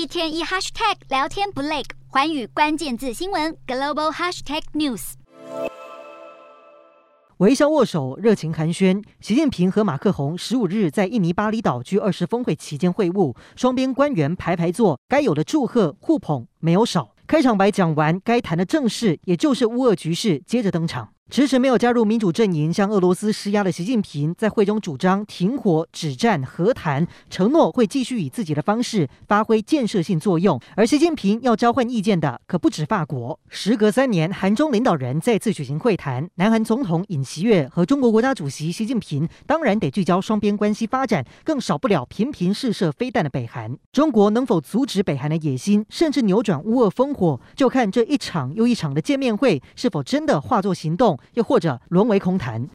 一天一 hashtag 聊天不累，寰宇关键字新闻 global hashtag news。微笑握手，热情寒暄。习近平和马克宏十五日在印尼巴厘岛 G 二十峰会期间会晤，双边官员排排坐，该有的祝贺互捧没有少。开场白讲完，该谈的正事，也就是乌俄局势，接着登场。迟迟没有加入民主阵营向俄罗斯施压的习近平，在会中主张停火、止战、和谈，承诺会继续以自己的方式发挥建设性作用。而习近平要交换意见的可不止法国。时隔三年，韩中领导人再次举行会谈，南韩总统尹锡悦和中国国家主席习近平当然得聚焦双边关系发展，更少不了频频试射飞弹的北韩。中国能否阻止北韩的野心，甚至扭转乌俄烽火，就看这一场又一场的见面会是否真的化作行动。又或者沦为空谈。